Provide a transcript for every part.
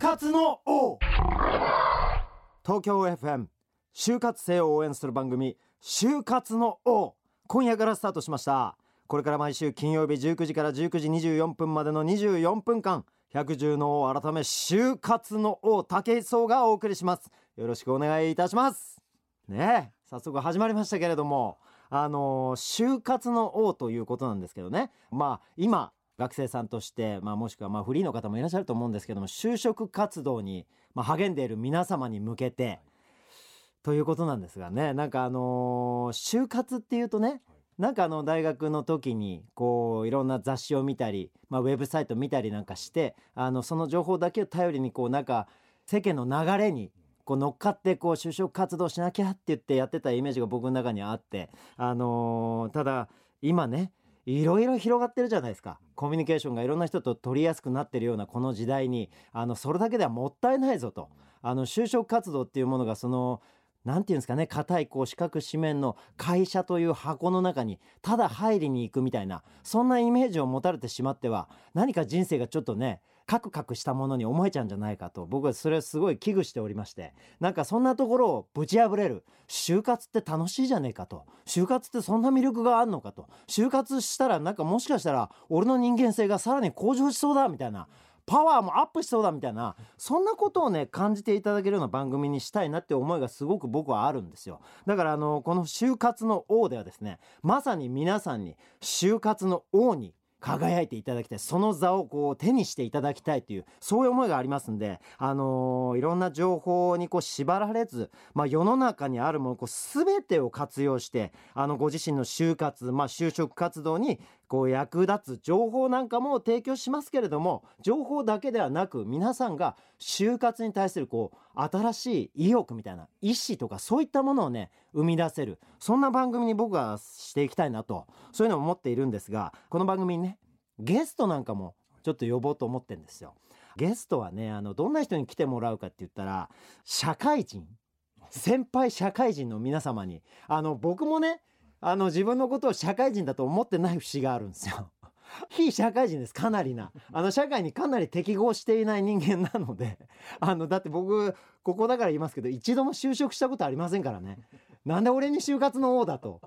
活の王。東京 FM 就活生を応援する番組就活の王。今夜からスタートしました。これから毎週金曜日19時から19時24分までの24分間百獣の王改め就活の王武井壮がお送りします。よろしくお願いいたします。ねえ早速始まりましたけれどもあの就活の王ということなんですけどね。まあ今学生さんとして、まあ、もしくはまあフリーの方もいらっしゃると思うんですけども就職活動にまあ励んでいる皆様に向けて、ということなんですがねなんかあの就活っていうとねなんかあの大学の時にこういろんな雑誌を見たり、まあ、ウェブサイト見たりなんかしてあのその情報だけを頼りにこうなんか世間の流れにこう乗っかってこう就職活動しなきゃって言ってやってたイメージが僕の中にあってあのーただ今ねいろいろ広がってるじゃないですか。コミュニケーションがいろんな人と取りやすくなってるようなこの時代にあのそれだけではもったいないぞと。あの就職活動っていうものがそのなんていうんですかね硬いこう四角四面の会社という箱の中にただ入りに行くみたいなそんなイメージを持たれてしまっては何か人生がちょっとねカクカクしたものに思えちゃうんじゃないかと僕はそれをすごい危惧しておりましてなんかそんなところをぶち破れる就活って楽しいじゃねえかと就活ってそんな魅力があるのかと就活したらなんかもしかしたら俺の人間性がさらに向上しそうだみたいなパワーもアップしそうだみたいなそんなことをね感じていただけるような番組にしたいなって思いがすごく僕はあるんですよ。だからあのこの就活の王ではですねまさに皆さんに就活の王に輝いていただきたい。その座をこう手にしていただきたいというそういう思いがありますんで、あのーいろんな情報にこう縛られず、まあ、世の中にあるものこう全てを活用してあのご自身の就活、まあ、就職活動にこう役立つ情報なんかも提供しますけれども情報だけではなく皆さんが就活に対するこう新しい意欲みたいな意思とかそういったものをね生み出せるそんな番組に僕はしていきたいなとそういうのを思っているんですがこの番組にねゲストなんかもちょっと呼ぼうと思ってんですよ。ゲストはねあのどんな人に来てもらうかって言ったら社会人先輩社会人の皆様にあの僕もねあの自分のことを社会人だと思ってない節があるんですよ。非社会人ですかなりな。あの社会にかなり適合していない人間なので。あのだって僕ここだから言いますけど一度も就職したことありませんからね。なんで俺に就活の王だと、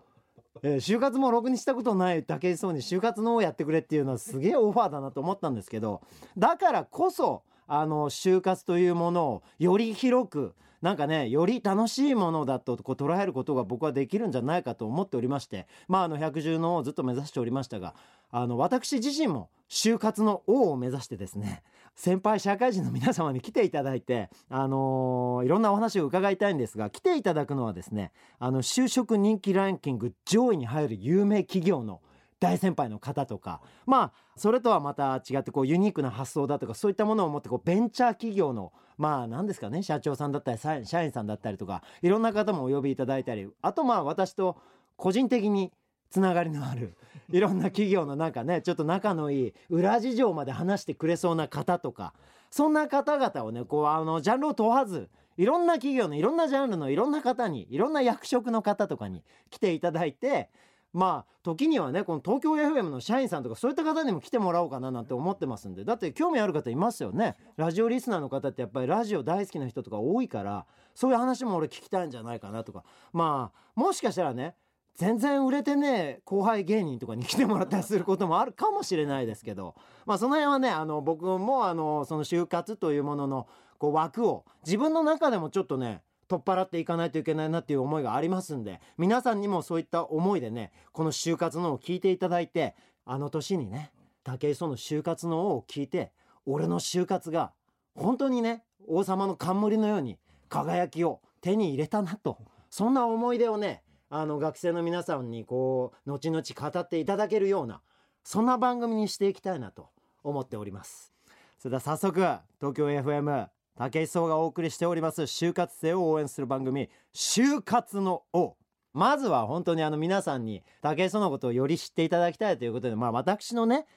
えー就活もろくにしたことない武井壮に就活の王やってくれっていうのはすげえオファーだなと思ったんですけどだからこそあの就活というものをより広くなんかねより楽しいものだとこう捉えることが僕はできるんじゃないかと思っておりましてまああの百獣の王をずっと目指しておりましたがあの私自身も就活の王を目指してですね先輩社会人の皆様に来ていただいてあのーいろんなお話を伺いたいんですが来ていただくのはですねあの就職人気ランキング上位に入る有名企業の大先輩の方とかまあそれとはまた違ってこうユニークな発想だとかそういったものを持ってこうベンチャー企業のまあ何ですかね社長さんだったり社員さんだったりとかいろんな方もお呼びいただいたりあとまあ私と個人的につながりのある いろんな企業のなんかねちょっと仲のいい裏事情まで話してくれそうな方とかそんな方々をねこうあのジャンルを問わずいろんな企業のいろんなジャンルのいろんな方にいろんな役職の方とかに来ていただいてまあ時にはねこの東京 FM の社員さんとかそういった方にも来てもらおうかななんて思ってますんで。だって興味ある方いますよね。ラジオリスナーの方ってやっぱりラジオ大好きな人とか多いからそういう話も俺聞きたいんじゃないかなとか。まあもしかしたらね全然売れてね後輩芸人とかに来てもらったりすることもあるかもしれないですけど。まあその辺はねあの僕もあのその就活というもののこう枠を自分の中でもちょっとね取っ払っていかないといけないなっていう思いがありますんで皆さんにもそういった思いでねこの就活のを聞いていただいてあの年にね武井壮の就活のを聞いて俺の就活が本当にね王様の冠のように輝きを手に入れたなとそんな思い出をねあの学生の皆さんにこう後々語っていただけるようなそんな番組にしていきたいなと思っております。それでは早速東京 FM 武井壮がお送りしております就活生を応援する番組就活の王。まずは本当にあの皆さんに武井壮のことをより知っていただきたいということでまあ私のね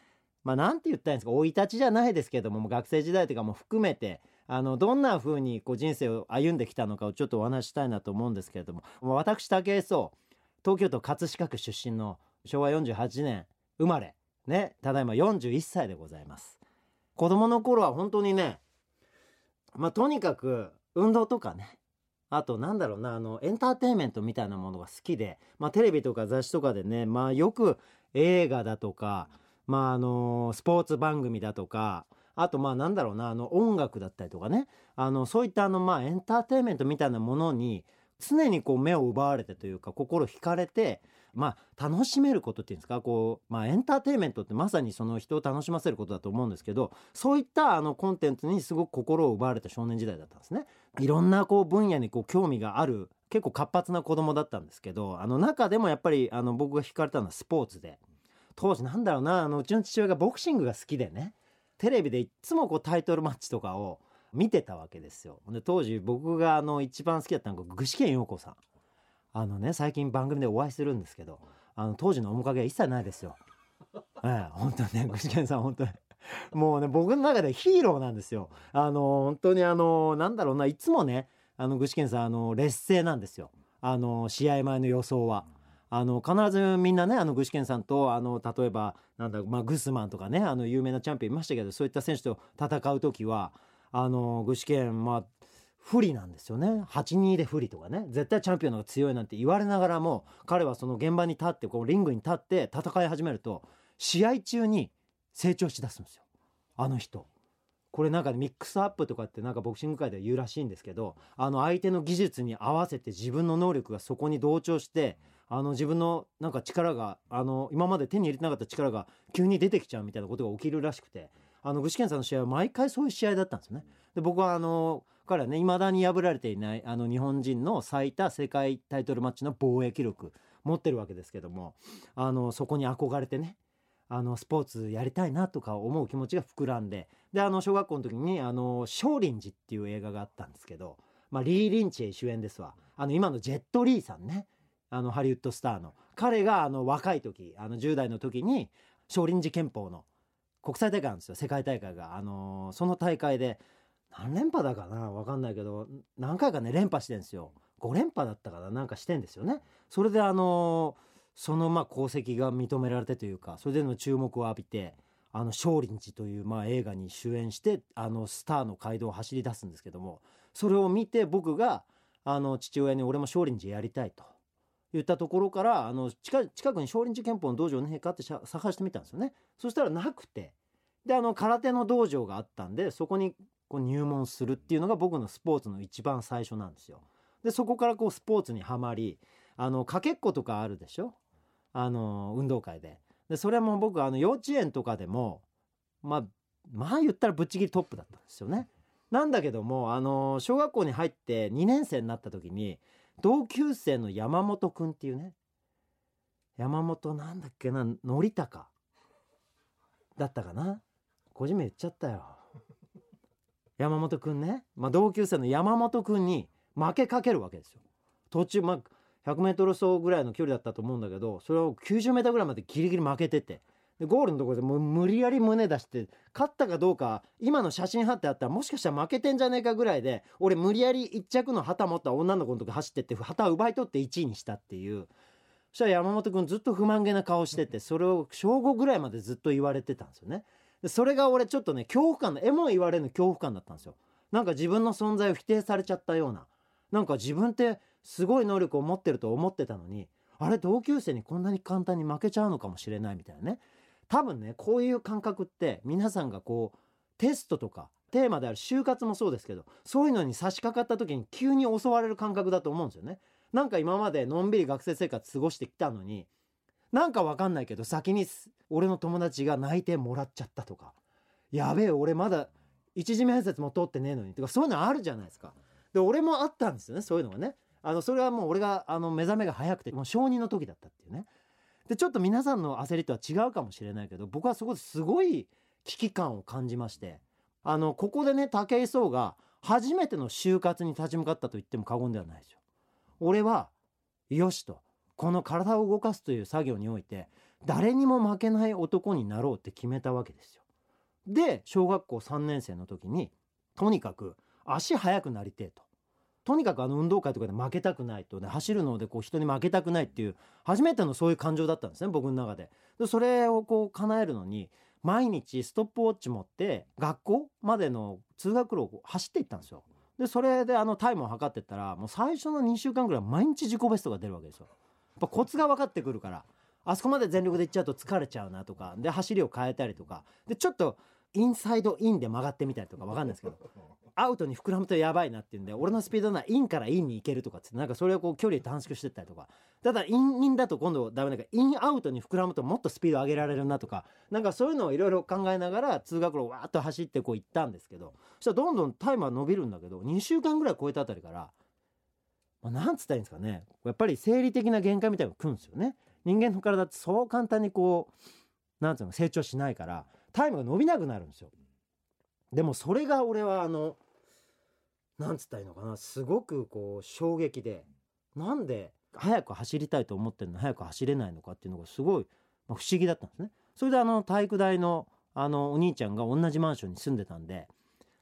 まあて言ったらいいんですか生い立ちじゃないですけども学生時代とかも含めてあのどんな風にこう人生を歩んできたのかをちょっとお話したいなと思うんですけれども私武井壮東京都葛飾区出身の昭和48年生まれねただいま41歳でございます。子供の頃は本当にねまあとにかく運動とかね。あとなんだろうなあのエンターテインメントみたいなものが好きで、まあ、テレビとか雑誌とかでね、まあ、よく映画だとか、まあ、あのスポーツ番組だとかあとまあなんだろうなあの音楽だったりとかね。あのそういったあのまあエンターテインメントみたいなものに常にこう目を奪われてというか心惹かれてまあ楽しめることっていうんですか？こうまあエンターテインメントってまさにその人を楽しませることだと思うんですけどそういったあのコンテンツにすごく心を奪われた少年時代だったんですね。いろんなこう分野にこう興味がある結構活発な子供だったんですけどあの中でもやっぱりあの僕が惹かれたのはスポーツで当時なんだろうなあのうちの父親がボクシングが好きでねテレビでいっつもこうタイトルマッチとかを見てたわけですよ。で当時僕があの一番好きだったのが具志堅用子さん。あのね最近番組でお会いするんですけどあの当時の面影は一切ないですよ。ええ本当にね 具志堅さん本当に。もうね僕の中でヒーローなんですよ。あの本当にあのなんだろうないつもねあの具志堅さんあの劣勢なんですよ。あの試合前の予想は。あの必ずみんなねあの具志堅さんとあの例えばなんだまあ、グスマンとかねあの有名なチャンピオンいましたけどそういった選手と戦う時はあの具志堅まあ不利なんですよね。8-2で不利とかね。絶対チャンピオンの方が強いなんて言われながらも彼はその現場に立ってこうリングに立って戦い始めると試合中に成長しだすんですよ。あの人。これなんかミックスアップとかってなんかボクシング界では言うらしいんですけどあの相手の技術に合わせて自分の能力がそこに同調してあの自分のなんか力があの今まで手に入れてなかった力が急に出てきちゃうみたいなことが起きるらしくてあの具志堅さんの試合は毎回そういう試合だったんですよね。で僕はあの彼はね未だに破られていないあの日本人の最多世界タイトルマッチの防衛記録持ってるわけですけどもあのそこに憧れてねあのスポーツやりたいなとか思う気持ちが膨らんでであの小学校の時にあの少林寺っていう映画があったんですけど、まあ、リー・リンチェ主演ですわあの今のジェット・リーさんねあのハリウッドスターの彼があの若い時あの10代の時に少林寺拳法の国際大会なんですよ。世界大会が、あのその大会で何連覇だかな？分かんないけど何回かね連覇してるんですよ。5連覇だったかな？なんかしてんですよね。それであのそのまあ功績が認められてというかそれでの注目を浴びてあの少林寺というまあ映画に主演してあのスターの街道を走り出すんですけどもそれを見て僕があの父親に俺も少林寺やりたいと言ったところからあの近近くに少林寺拳法の道場ねえかって探してみたんですよね。そしたらなくてであの空手の道場があったんでそこにこう入門するっていうのが僕のスポーツの一番最初なんですよ。でそこからこうスポーツにはまりあのかけっことかあるでしょ？あの運動会で。でそれも僕あの幼稚園とかでもまあまあ言ったらぶっちぎりトップだったんですよね。なんだけどもあの小学校に入って2年生になった時に同級生の山本君っていうね山本なんだっけな則高だったかな？個人名言っちゃったよ。山本君ね、まあ、同級生の山本君に負けかけるわけですよ。途中まあ 100m 走ぐらいの距離だったと思うんだけどそれを 90m ぐらいまでギリギリ負けてて。でゴールのところでもう無理やり胸出して勝ったかどうか今の写真貼ってあったらもしかしたら負けてんじゃねえかぐらいで俺無理やり1着の旗持った女の子のとこ走ってって旗奪い取って1位にしたっていう。そしたら山本君ずっと不満げな顔しててそれを正午ぐらいまでずっと言われてたんですよね。でそれが俺ちょっとね恐怖感の絵も言われる恐怖感だったんですよ。なんか自分の存在を否定されちゃったようななんか自分ってすごい能力を持ってると思ってたのにあれ同級生にこんなに簡単に負けちゃうのかもしれないみたいなね多分ねこういう感覚って皆さんがこうテストとかテーマである就活もそうですけどそういうのに差し掛かった時に急に襲われる感覚だと思うんですよね。なんか今までのんびり学生生活過ごしてきたのになんかわかんないけど先に俺の友達が内定もらっちゃったとかやべえ俺まだ一次面接も通ってねえのにとかそういうのあるじゃないですか。で俺もあったんですよねそういうのがね。あのそれはもう俺があの目覚めが早くてもう小2の時だったっていうねでちょっと皆さんの焦りとは違うかもしれないけど僕はそこですごい危機感を感じましてあのここでね武井壮が初めての就活に立ち向かったと言っても過言ではないですよ。俺はよしとこの体を動かすという作業において誰にも負けない男になろうって決めたわけですよ。で小学校3年生の時にとにかく足速くなりてえと。とにかくあの運動会とかで負けたくないとね走るのでこう人に負けたくないっていう初めてのそういう感情だったんですね僕の中ででそれをこう叶えるのに毎日ストップウォッチ持って学校までの通学路を走っていったんですよでそれであのタイムを測ってったらもう最初の2週間ぐらい毎日自己ベストが出るわけですよぱコツが分かってくるからあそこまで全力でいっちゃうと疲れちゃうなとかで走りを変えたりとかでちょっとインサイドインで曲がってみたりとか分かんないですけど アウトに膨らむとやばいなっていうんで俺のスピードならインからインに行けるとかってなんかそれをこう距離短縮してったりとかただインインだと今度ダメだからインアウトに膨らむともっとスピード上げられるなとかなんかそういうのをいろいろ考えながら通学路をわーっと走ってこう行ったんですけどそしたらどんどんタイムは伸びるんだけど2週間ぐらい超えたあたりから、まあ、なんつったらいいんですかね。やっぱり生理的な限界みたいなのが来るんですよね。人間の体ってそう簡単にこうなんつうの成長しないからタイムが伸びなくなるんですよ。でもそれが俺はあのなんつったらいいのかな。すごくこう衝撃でなんで早く走りたいと思ってるのに早く走れないのかっていうのがすごい、まあ、不思議だったんですね。それであの体育大のあのお兄ちゃんが同じマンションに住んでたんで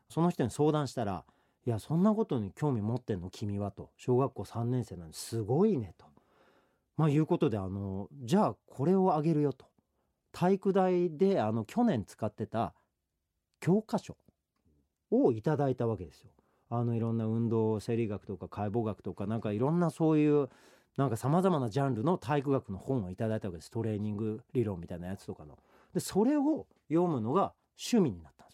その人に相談したら「いやそんなことに興味持ってんの？君は」と小学校3年生なんですごいねと。まあいうことであのじゃあこれをあげるよと体育大であの去年使ってた教科書をいただいたわけですよ。あのいろんな運動生理学とか解剖学とかなんかいろんなそういうなんかさまざまなジャンルの体育学の本をいただいたわけですトレーニング理論みたいなやつとかの。でそれを読むのが趣味になったんです。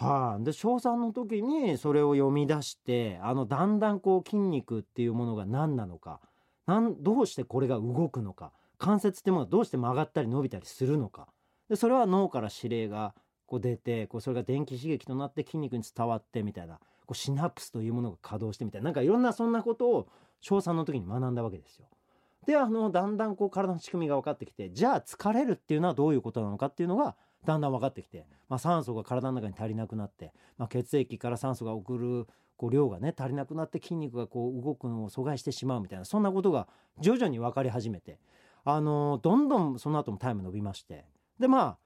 はい、あ、で小3の時にそれを読み出してあのだんだんこう筋肉っていうものが何なのかなんどうしてこれが動くのか関節ってものはどうして曲がったり伸びたりするのかでそれは脳から指令がこう出てこうそれが電気刺激となって筋肉に伝わってみたいなこうシナプスというものが稼働してみたいななんかいろんなそんなことを小3の時に学んだわけですよ。であのだんだんこう体の仕組みが分かってきてじゃあ疲れるっていうのはどういうことなのかっていうのがだんだん分かってきて、まあ、酸素が体の中に足りなくなって、まあ、血液から酸素が送るこう量がね足りなくなって筋肉がこう動くのを阻害してしまうみたいなそんなことが徐々に分かり始めて、あのどんどんその後もタイム伸びましてでまあ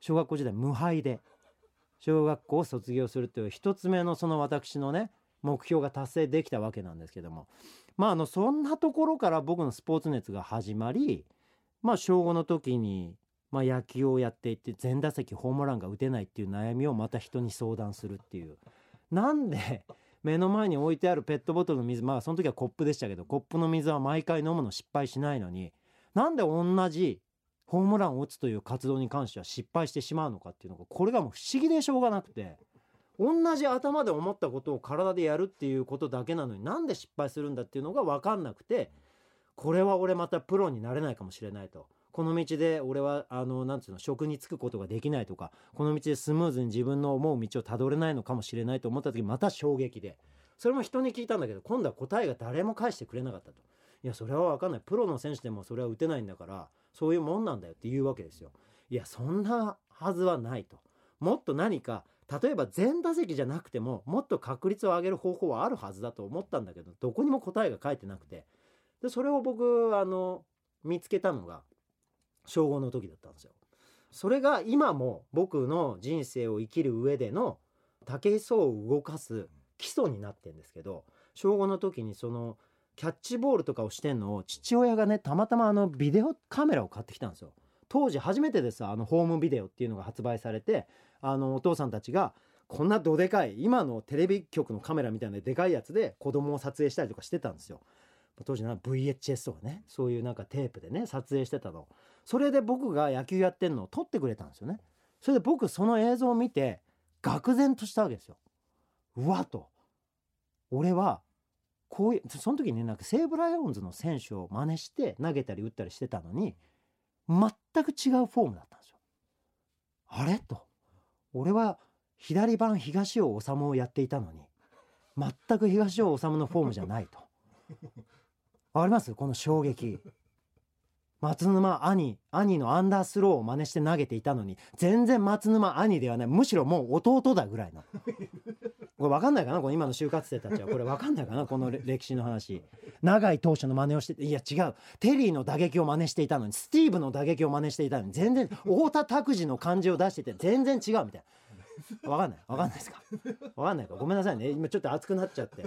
小学校時代無敗で小学校を卒業するという一つ目のその私のね目標が達成できたわけなんですけどもまああのそんなところから僕のスポーツ熱が始まりまあ小5の時に、まあ、野球をやっていて全打席ホームランが打てないっていう悩みをまた人に相談するっていうなんで 目の前に置いてあるペットボトルの水まあその時はコップでしたけどコップの水は毎回飲むの失敗しないのになんで同じホームランを打つという活動に関しては失敗してしまうのかっていうのがこれがもう不思議でしょうがなくて同じ頭で思ったことを体でやるっていうことだけなのになんで失敗するんだっていうのが分かんなくてこれは俺またプロになれないかもしれないと。この道で俺はあのなんつうの職に就くことができないとかこの道でスムーズに自分の思う道をたどれないのかもしれないと思った時また衝撃で。それも人に聞いたんだけど今度は答えが誰も返してくれなかったと。いやそれは分かんない。プロの選手でもそれは打てないんだからそういうもんなんだよって言うわけですよ。いやそんなはずはないと。もっと何か例えば全打席じゃなくてももっと確率を上げる方法はあるはずだと思ったんだけどどこにも答えが書いてなくて。でそれを僕あの見つけたのが小5の時だったんですよ。それが今も僕の人生を生きる上での竹磯を動かす基礎になってんですけど小5の時にそのキャッチボールとかをしてんのを父親がねたまたまあのビデオカメラを買ってきたんですよ。当時初めてですあのホームビデオっていうのが発売されてあのお父さんたちがこんなどでかい今のテレビ局のカメラみたいなでかいやつで子供を撮影したりとかしてたんですよ。当時な VHS とかねそういうなんかテープでね撮影してたのそれで僕が野球やってんのを撮ってくれたんですよね。それで僕その映像を見て愕然としたわけですよ。うわと。俺はこういうその時になんか西武ライオンズの選手を真似して投げたり打ったりしてたのに全く違うフォームだったんですよ。あれと。俺は左番東尾治をやっていたのに全く東尾治のフォームじゃないと。わかります？この衝撃。松沼兄兄のアンダースローを真似して投げていたのに全然松沼兄ではない。むしろもう弟だぐらいの。これ分かんないかな？この今の就活生たちは。これ分かんないかな？この歴史の話。長井投手の真似をしていや違う。テリーの打撃を真似していたのにスティーブの打撃を真似していたのに全然太田拓司の漢字を出してて全然違うみたいな。わかんない。わかんないですか？わかんないか？ごめんなさいね。今ちょっと熱くなっちゃって。ち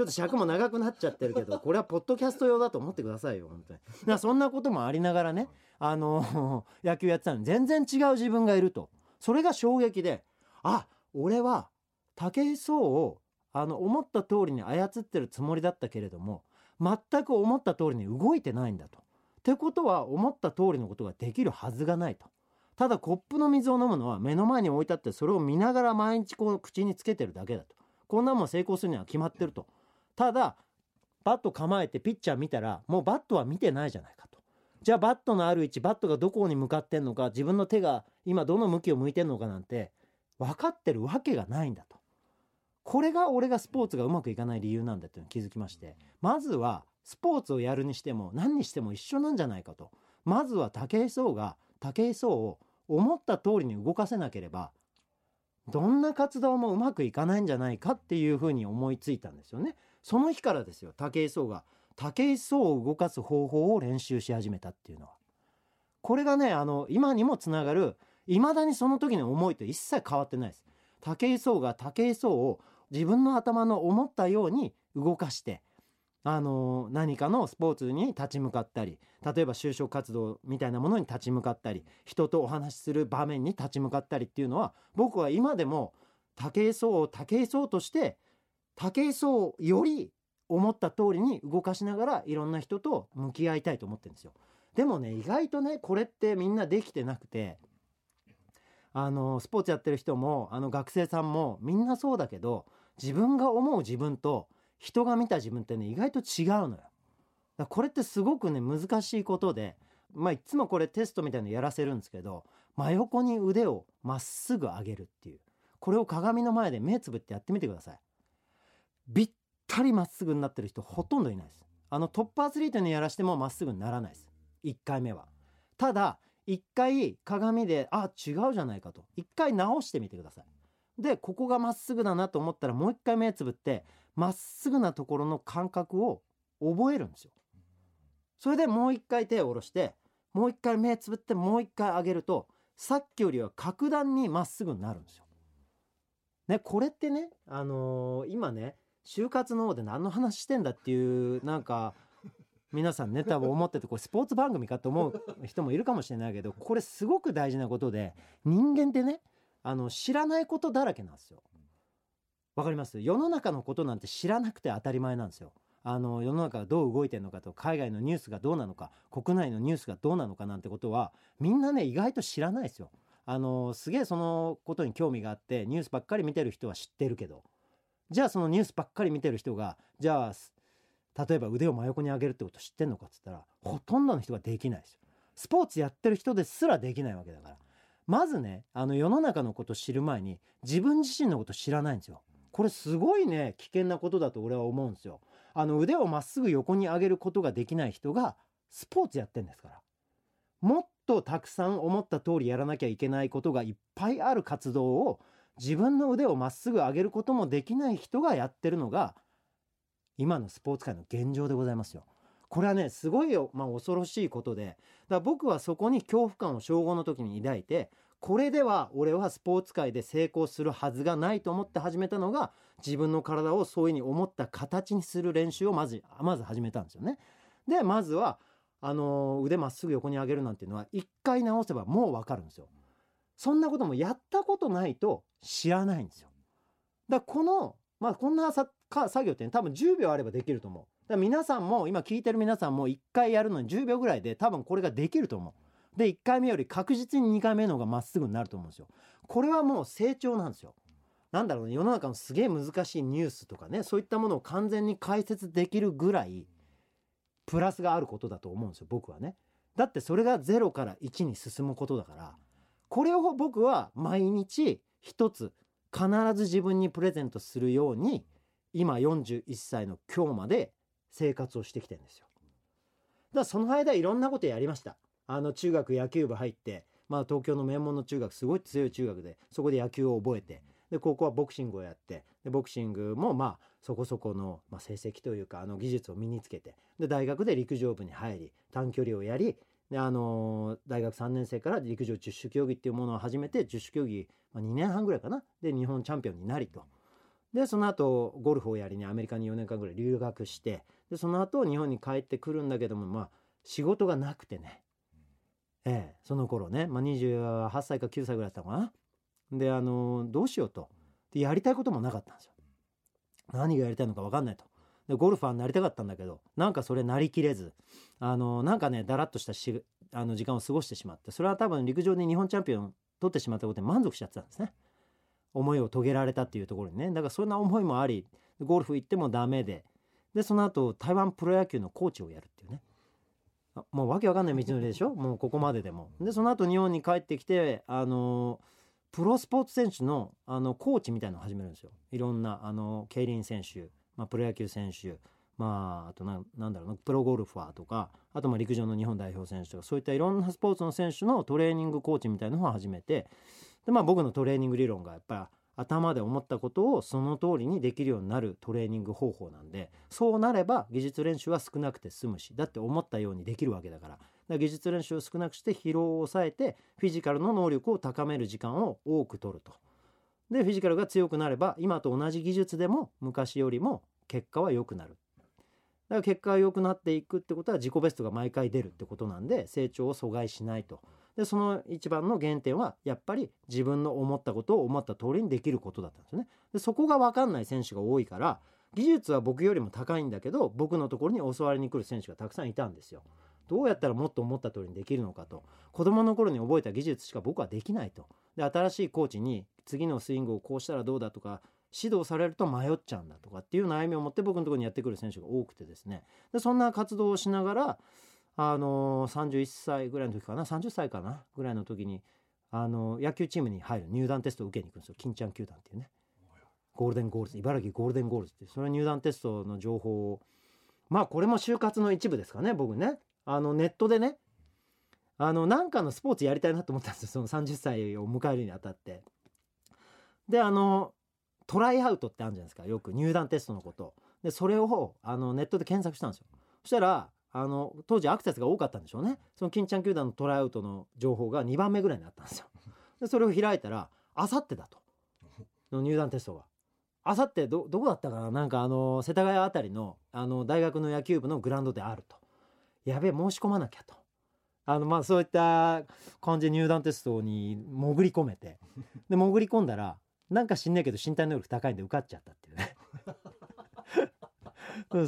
ょっと尺も長くなっちゃってるけどこれはポッドキャスト用だと思ってくださいよ本当に。だそんなこともありながらねあの 野球やってたのに全然違う自分がいると。それが衝撃であ俺は武井壮をあの思った通りに操ってるつもりだったけれども全く思った通りに動いてないんだと。ってことは思った通りのことができるはずがないと。ただコップの水を飲むのは目の前に置いてあってそれを見ながら毎日こう口につけてるだけだと。こんなもん成功するには決まってると。ただバット構えてピッチャー見たらもうバットは見てないじゃないかと。じゃあバットのある位置バットがどこに向かってんのか自分の手が今どの向きを向いてんのかなんて分かってるわけがないんだと。これが俺がスポーツがうまくいかない理由なんだっていうのに気づきましてまずはスポーツをやるにしても何にしても一緒なんじゃないかとまずは武井壮が武井壮を思った通りに動かせなければどんな活動もうまくいかないんじゃないかっていうふうに思いついたんですよね。その日からですよ武井壮が武井壮を動かす方法を練習し始めたっていうのは。これがねあの今にもつながる未だにその時の思いと一切変わってないです。武井壮が武井壮を自分の頭の思ったように動かしてあの何かのスポーツに立ち向かったり例えば就職活動みたいなものに立ち向かったり人とお話しする場面に立ち向かったりっていうのは僕は今でも武井壮を武井壮として武井壮より思った通りに動かしながらいろんな人と向き合いたいと思ってるんですよ。でもね意外とねこれってみんなできてなくてあのスポーツやってる人もあの学生さんもみんなそうだけど自分が思う自分と人が見た自分ってね意外と違うのよ。これってすごくね難しいことでまあいつもこれテストみたいなのやらせるんですけど真横に腕をまっすぐ上げるっていうこれを鏡の前で目つぶってやってみてください。ぴったりまっすぐになってる人ほとんどいないです。あのトップアスリートにやらしてもまっすぐにならないです。1回目は。ただ一回鏡であ違うじゃないかと一回直してみてくださいでここがまっすぐだなと思ったらもう一回目つぶってまっすぐなところの感覚を覚えるんですよそれでもう一回手を下ろしてもう一回目つぶってもう一回上げるとさっきよりは格段にまっすぐになるんですよ。ねこれってねあのー、今ね就活の方で何の話してんだっていうなんか 皆さんね多分思っててこれスポーツ番組かと思う人もいるかもしれないけどこれすごく大事なことで人間ってねあの知らないことだらけなんですよ。わかります？世の中のことなんて知らなくて当たり前なんですよ。あの世の中がどう動いてるのかと海外のニュースがどうなのか国内のニュースがどうなのかなんてことはみんなね意外と知らないですよ。あのすげえそのことに興味があってニュースばっかり見てる人は知ってるけどじゃあそのニュースばっかり見てる人がじゃあ例えば腕を真横に上げるってこと知ってんのかっつったらほとんどの人ができないですよ。スポーツやってる人ですらできないわけだから。まずねあの世の中のこと知る前に自分自身のこと知らないんですよ。これすごいね危険なことだと俺は思うんですよ。あの腕をまっすぐ横に上げることができない人がスポーツやってんですから。もっとたくさん思った通りやらなきゃいけないことがいっぱいある活動を自分の腕をまっすぐ上げることもできない人がやってるのが今のスポーツ界の現状でございますよ。これはねすごい、まあ、恐ろしいことでだから僕はそこに恐怖感を小5の時に抱いてこれでは俺はスポーツ界で成功するはずがないと思って始めたのが自分の体をそういうふうに思った形にする練習をまずまず始めたんですよね。でまずはあの腕まっすぐ横に上げるなんていうのは一回直せばもう分かるんですよ。そんなこともやったことないと知らないんですよ。だからこのまあこんなさか作業って、ね、多分10秒あればできると思う。だから皆さんも今聞いてる皆さんも1回やるのに10秒ぐらいで多分これができると思う。で1回目より確実に2回目の方がまっすぐになると思うんですよ。これはもう成長なんですよ。なんだろうね世の中のすげえ難しいニュースとかねそういったものを完全に解説できるぐらいプラスがあることだと思うんですよ僕はね。だってそれが0から1に進むことだからこれを僕は毎日一つ必ず自分にプレゼントするように今41歳の今日まで生活をしてきてるんですよ。だからその間いろんなことやりました。あの中学野球部入って、まあ東京の名門の中学すごい強い中学でそこで野球を覚えてで高校はボクシングをやってでボクシングもまあそこそこの、まあ、成績というかあの技術を身につけてで大学で陸上部に入り短距離をやりであの大学3年生から陸上十種競技っていうものを始めて十種競技、まあ、2年半ぐらいかなで日本チャンピオンになりと。でその後ゴルフをやりにアメリカに4年間ぐらい留学してでその後日本に帰ってくるんだけどもまあ仕事がなくてね。ええその頃ね、まあ、28歳か9歳ぐらいだったのかな。であのどうしようと。でやりたいこともなかったんですよ。何がやりたいのか分かんないと。でゴルファーになりたかったんだけどなんかそれなりきれずあのなんかねだらっとしたしあの時間を過ごしてしまってそれは多分陸上で日本チャンピオン取ってしまったことで満足しちゃってたんですね。思いを遂げられたっていうところにね。だからそんな思いもありゴルフ行ってもダメででその後台湾プロ野球のコーチをやるっていうね。もうわけわかんない道のりでしょ？もうここまででも。でその後日本に帰ってきてあのプロスポーツ選手のあのコーチみたいなのを始めるんですよ。いろんなあの競輪選手まあ、プロ野球選手まあ、あとななんだろうなプロゴルファーとかあとまあ陸上の日本代表選手とかそういったいろんなスポーツの選手のトレーニングコーチみたいなのを始めてで、まあ、僕のトレーニング理論がやっぱり頭で思ったことをその通りにできるようになるトレーニング方法なんでそうなれば技術練習は少なくて済むしだって思ったようにできるわけだからだから技術練習を少なくして疲労を抑えてフィジカルの能力を高める時間を多く取ると。でフィジカルが強くなれば今と同じ技術でも昔よりも結果は良くなる。だから結果が良くなっていくってことは自己ベストが毎回出るってことなんで成長を阻害しないと。でその一番の原点はやっぱり自分の思ったことを思った通りにできることだったんですよね。でそこが分かんない選手が多いから技術は僕よりも高いんだけど僕のところに教わりに来る選手がたくさんいたんですよ。どうやったらもっと思った通りにできるのかと子供の頃に覚えた技術しか僕はできないとで新しいコーチに次のスイングをこうしたらどうだとか指導されると迷っちゃうんだとかっていう悩みを持って僕のところにやってくる選手が多くてですねでそんな活動をしながらあの、31歳ぐらいの時かな30歳かなぐらいの時にあの、野球チームに入る入団テストを受けに行くんですよ。欽ちゃん球団っていうね。ゴールデンゴールズ茨城ゴールデンゴールズってその入団テストの情報を。まあこれも就活の一部ですかね僕ね。あのネットでね。あのなんかのスポーツやりたいなと思ったんですよ。その30歳を迎えるにあたって。であのトライアウトってあるじゃないですかよく。入団テストのこと。でそれをあのネットで検索したんですよ。そしたらあの当時アクセスが多かったんでしょうね。その金ちゃん球団のトライアウトの情報が2番目ぐらいになったんですよ。でそれを開いたらあさってだと。の入団テストが。あさってどどこだったかな？なんかあの世田谷あたりのあの大学の野球部のグラウンドであると。やべえ申し込まなきゃと。あのまあそういった感じで入団テストに潜り込めて。で潜り込んだらなんか知んないけど身体能力高いんで受かっちゃったっていうね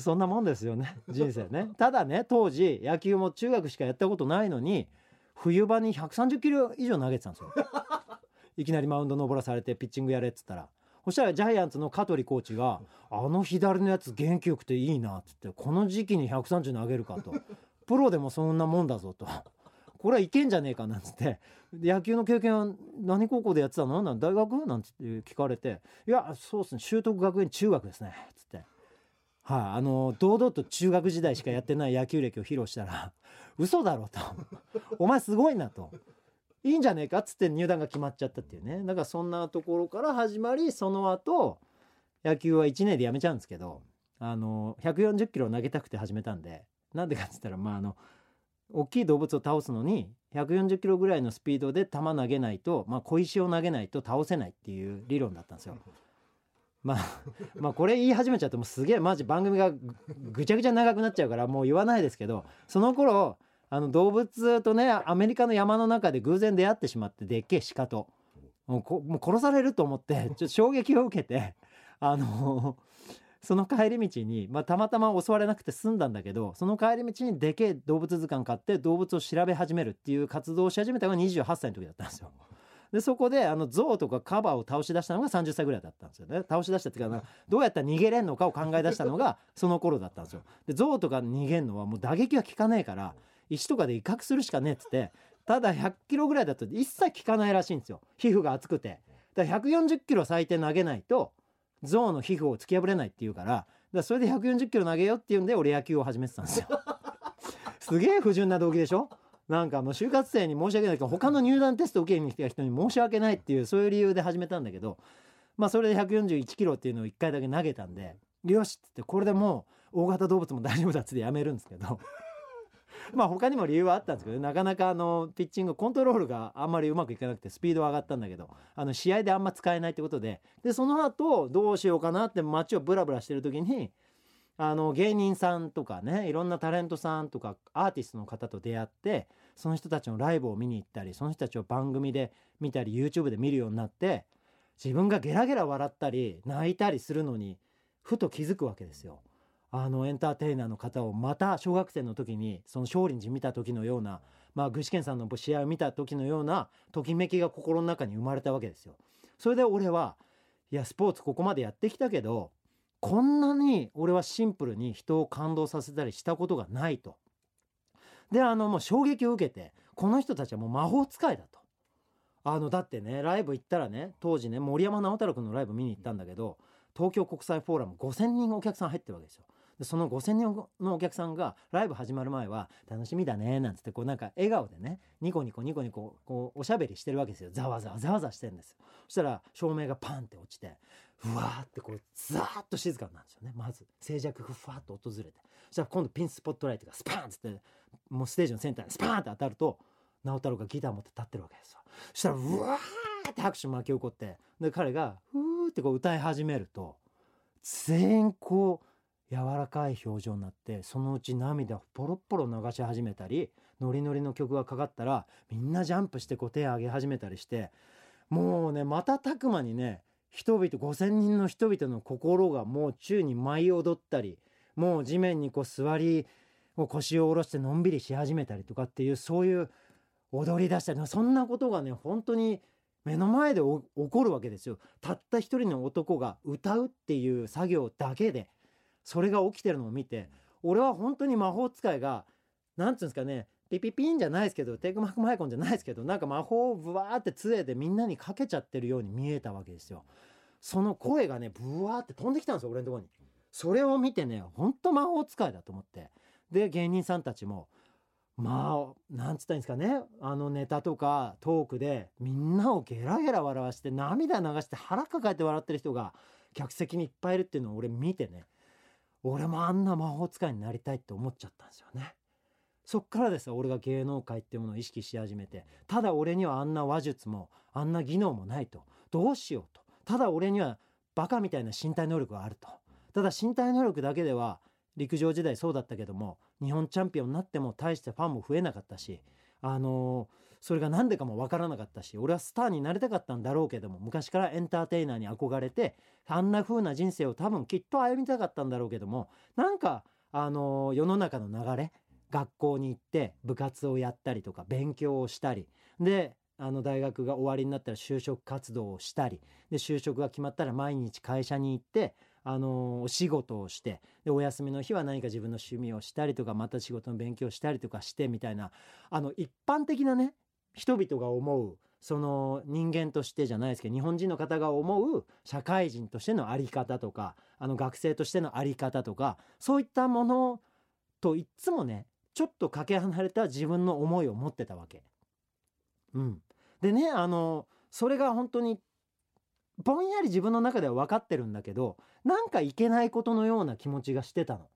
そんなもんですよね。人生ね。ただね当時野球も中学しかやったことないのに冬場に130キロ以上投げてたんですよ。いきなりマウンド登らされてピッチングやれっつったら。そしたらジャイアンツの香取コーチが「あの左のやつ元気よくていいな」っつって「この時期に130投げるか」と「プロでもそんなもんだぞ」と。これはいけんじゃねえかなんつって。野球の経験は何高校でやってたの？なん大学？なんて聞かれて「いやそうっすね。修徳学園中学ですね」つって。はい、あ、の堂々と中学時代しかやってない野球歴を披露したら 嘘だろと。お前すごいなと。いいんじゃねえかっつって入団が決まっちゃったっていうね。だからそんなところから始まりその後野球は1年でやめちゃうんですけどあの140キロ投げたくて始めたんでなんでかっつったらまああの大きい動物を倒すのに140キロぐらいのスピードで球投げないと、まあ、小石を投げないと倒せないっていう理論だったんですよ。まあ、まあこれ言い始めちゃってもすげえマジ番組がぐちゃぐちゃ長くなっちゃうからもう言わないですけどその頃あの動物とねアメリカの山の中で偶然出会ってしまってでっけえ鹿ともう殺されると思ってちょっと衝撃を受けてあのその帰り道に、まあ、たまたま襲われなくて済んだんだけどその帰り道にでっけえ動物図鑑買って動物を調べ始めるっていう活動をし始めたのが28歳の時だったんですよ。でそこであの象とかカバーを倒し出したのが30歳ぐらいだったんですよね。倒し出したっていうかどうやったら逃げれんのかを考え出したのが その頃だったんですよ。で象とか逃げんのはもう打撃は効かねえから石とかで威嚇するしかねえっつってただ100キロぐらいだと一切効かないらしいんですよ。皮膚が厚くて。だから140キロ最低投げないと象の皮膚を突き破れないっていうからだそれで140キロ投げようっていうんで俺野球を始めてたんですよ。すげえ不純な動機でしょ？なんかもう就活生に申し訳ないけど他の入団テスト受けに来た人に申し訳ないっていうそういう理由で始めたんだけどまあそれで141キロっていうのを1回だけ投げたんでよしっつってこれでもう大型動物も大丈夫だっつってやめるんですけど まあ他にも理由はあったんですけど、なかなかあのピッチングコントロールがあんまりうまくいかなくてスピードは上がったんだけどあの試合であんま使えないってことででその後どうしようかなって街をブラブラしてる時にあの芸人さんとかねいろんなタレントさんとかアーティストの方と出会ってその人たちのライブを見に行ったりその人たちを番組で見たり YouTube で見るようになって自分がゲラゲラ笑ったり泣いたりするのにふと気づくわけですよ。あのエンターテイナーの方をまた小学生の時にその少林寺見た時のような、まあ、具志堅さんの試合を見た時のようなときめきが心の中に生まれたわけですよ。それで俺はいやスポーツここまでやってきたけどこんなに俺はシンプルに人を感動させたりしたことがないと。であのもう衝撃を受けてこの人たちはもう魔法使いだと。あのだってねライブ行ったらね当時ね森山直太朗君のライブ見に行ったんだけど東京国際フォーラム5,000人お客さん入ってるわけですよ。でその5,000人のお客さんがライブ始まる前は「楽しみだね」なんつってこうなんか笑顔でねニコニコニコニコこうおしゃべりしてるわけですよざわざわざわざわしてるんですよそしたら照明がパンって落ちてうわーってこうザーッと静かなんですよね。まず静寂がふわっと訪れて。そしたら今度ピンスポットライトがスパーンっつってもうステージのセンターにスパーンって当たると直太朗がギター持って立ってるわけですよ。そしたらうわーって拍手巻き起こってで彼がふーってこう歌い始めると全員こう柔らかい表情になってそのうち涙をポロッポロ流し始めたりノリノリの曲がかかったらみんなジャンプしてこう手を上げ始めたりしてもうね瞬く間にね人々5,000人の人々の心がもう宙に舞い踊ったりもう地面にこう座り腰を下ろしてのんびりし始めたりとかっていうそういう踊り出したりそんなことがね本当に目の前で起こるわけですよ。たった一人の男が歌うっていう作業だけでそれが起きてるのを見て俺は本当に魔法使いがなんつうんですかねピピピンじゃないですけどテイクマークマイコンじゃないですけどなんか魔法をブワーって杖でみんなにかけちゃってるように見えたわけですよ。その声がねブワーって飛んできたんですよ俺のとこに。それを見てねほんと魔法使いだと思ってで芸人さんたちもまあなんつったんですかねあのネタとかトークでみんなをゲラゲラ笑わして涙流して腹抱えて笑ってる人が客席にいっぱいいるっていうのを俺見てね俺もあんな魔法使いになりたいって思っちゃったんですよね。そっからですよ俺が芸能界っていうものを意識し始めて。ただ俺にはあんな話術もあんな技能もないと。どうしようと。ただ俺にはバカみたいな身体能力があると。ただ身体能力だけでは陸上時代そうだったけども日本チャンピオンになっても大してファンも増えなかったしあのーそれが何でかも分からなかったし俺はスターになりたかったんだろうけども昔からエンターテイナーに憧れてあんな風な人生を多分きっと歩みたかったんだろうけどもなんかあの世の中の流れ学校に行って部活をやったりとか勉強をしたり。であの大学が終わりになったら就職活動をしたり。で就職が決まったら毎日会社に行ってあのお仕事をして。でお休みの日は何か自分の趣味をしたりとかまた仕事の勉強をしたりとかしてみたいな。あの一般的なね人々が思うその人間としてじゃないですけど日本人の方が思う社会人としての在り方とかあの学生としての在り方とかそういったものといっつもねちょっとかけ離れた自分の思いを持ってたわけ。うん、でねあのそれが本当にぼんやり自分の中では分かってるんだけどなんかいけないことのような気持ちがしてたの。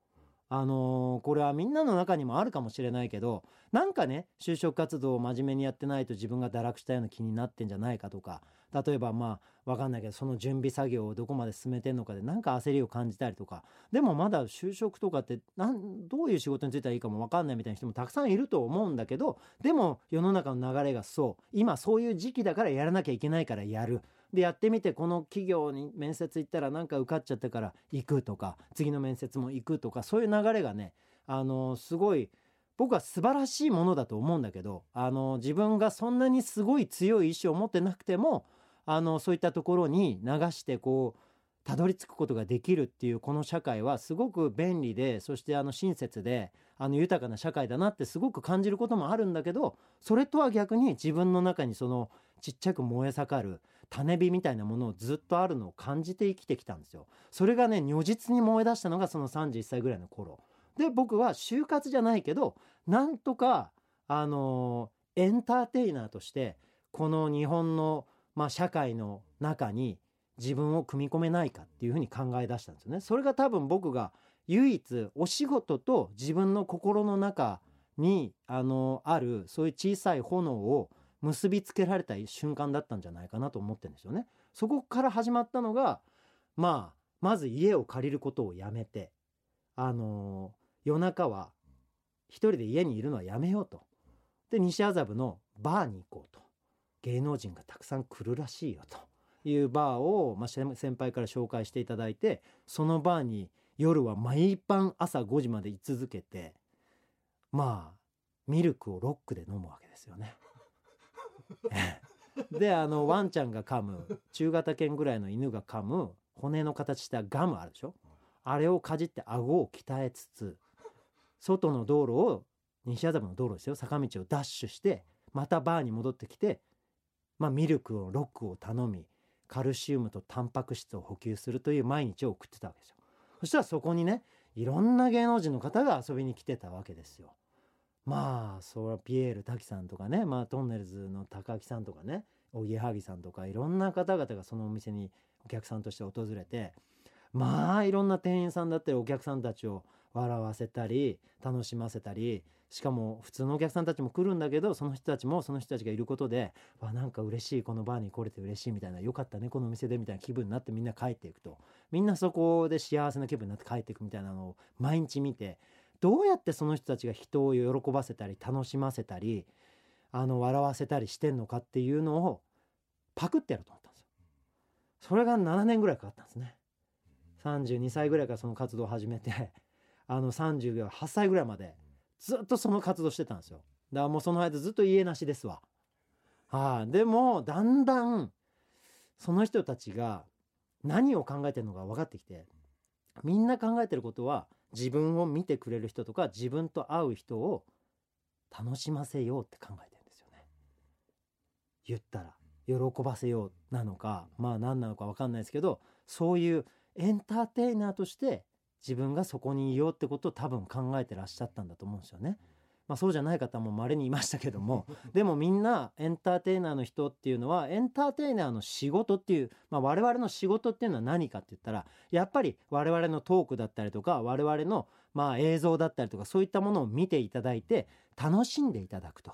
あのー、これはみんなの中にもあるかもしれないけどなんかね就職活動を真面目にやってないと自分が堕落したような気になってんじゃないかとか例えばまあ分かんないけどその準備作業をどこまで進めてんのかでなんか焦りを感じたりとかでもまだ就職とかってなんどういう仕事に就いたらいいかも分かんないみたいな人もたくさんいると思うんだけどでも世の中の流れがそう今そういう時期だからやらなきゃいけないからやる。でやってみてこの企業に面接行ったらなんか受かっちゃったから行くとか次の面接も行くとかそういう流れがねあのすごい僕は素晴らしいものだと思うんだけどあの自分がそんなにすごい強い意志を持ってなくてもあのそういったところに流してこうたどり着くことができるっていうこの社会はすごく便利でそしてあの親切であの豊かな社会だなってすごく感じることもあるんだけどそれとは逆に自分の中にそのちっちゃく燃え盛る種火みたいなものをずっとあるのを感じて生きてきたんですよ。それがね如実に燃え出したのがその31歳ぐらいの頃。で僕は就活じゃないけどなんとかあのエンターテイナーとしてこの日本の、まあ、社会の中に自分を組み込めないかっていうふうに考え出したんですよね。それが多分僕が唯一お仕事と自分の心の中にあのあるそういう小さい炎を結びつけられた瞬間だったんじゃないかなと思ってるんですよね。そこから始まったのがまあまず家を借りることをやめてあの夜中は一人で家にいるのはやめようと。で西麻布のバーに行こうと。芸能人がたくさん来るらしいよというバーを、まあ、先輩から紹介していただいてそのバーに夜は毎晩朝5時まで居続けてまあミルクをロックで飲むわけですよね。であのワンちゃんが噛む中型犬ぐらいの犬が噛む骨の形したガムあるでしょ？あれをかじって顎を鍛えつつ外の道路を西麻布の道路ですよ坂道をダッシュしてまたバーに戻ってきて、まあ、ミルクをロックを頼みカルシウムとタンパク質を補給するという毎日を送ってたわけですよ。そしたらそこにねいろんな芸能人の方が遊びに来てたわけですよ。まあそれはピエール滝さんとかねまあトンネルズの高木さんとかねおぎやはぎさんとかいろんな方々がそのお店にお客さんとして訪れてまあいろんな店員さんだったりお客さんたちを笑わせたり楽しませたりしかも普通のお客さんたちも来るんだけどその人たちもその人たちがいることでわなんか嬉しいこのバーに来れて嬉しいみたいなよかったねこのお店でみたいな気分になってみんな帰っていくと。みんなそこで幸せな気分になって帰っていくみたいなのを毎日見てどうやってその人たちが人を喜ばせたり楽しませたりあの笑わせたりしてんのかっていうのをパクってやると思ったんですよ。それが7年ぐらいかかったんですね。32歳ぐらいからその活動を始めて あの38歳ぐらいまでずっとその活動してたんですよだからもうその間ずっと家なしですわは、あ、でもだんだんその人たちが何を考えてるのか分かってきてみんな考えてることは自分を見てくれる人とか自分と会う人を楽しませようって考えてるんですよね言ったら喜ばせようなのかまあ何なのか分かんないですけどそういうエンターテイナーとして自分がそこにいようってことを多分考えてらっしゃったんだと思うんですよね。まあ、そうじゃない方も稀にいましたけども でもみんなエンターテイナーの人っていうのはエンターテイナーの仕事っていう、まあ、我々の仕事っていうのは何かって言ったらやっぱり我々のトークだったりとか我々のまあ映像だったりとかそういったものを見ていただいて楽しんでいただくと。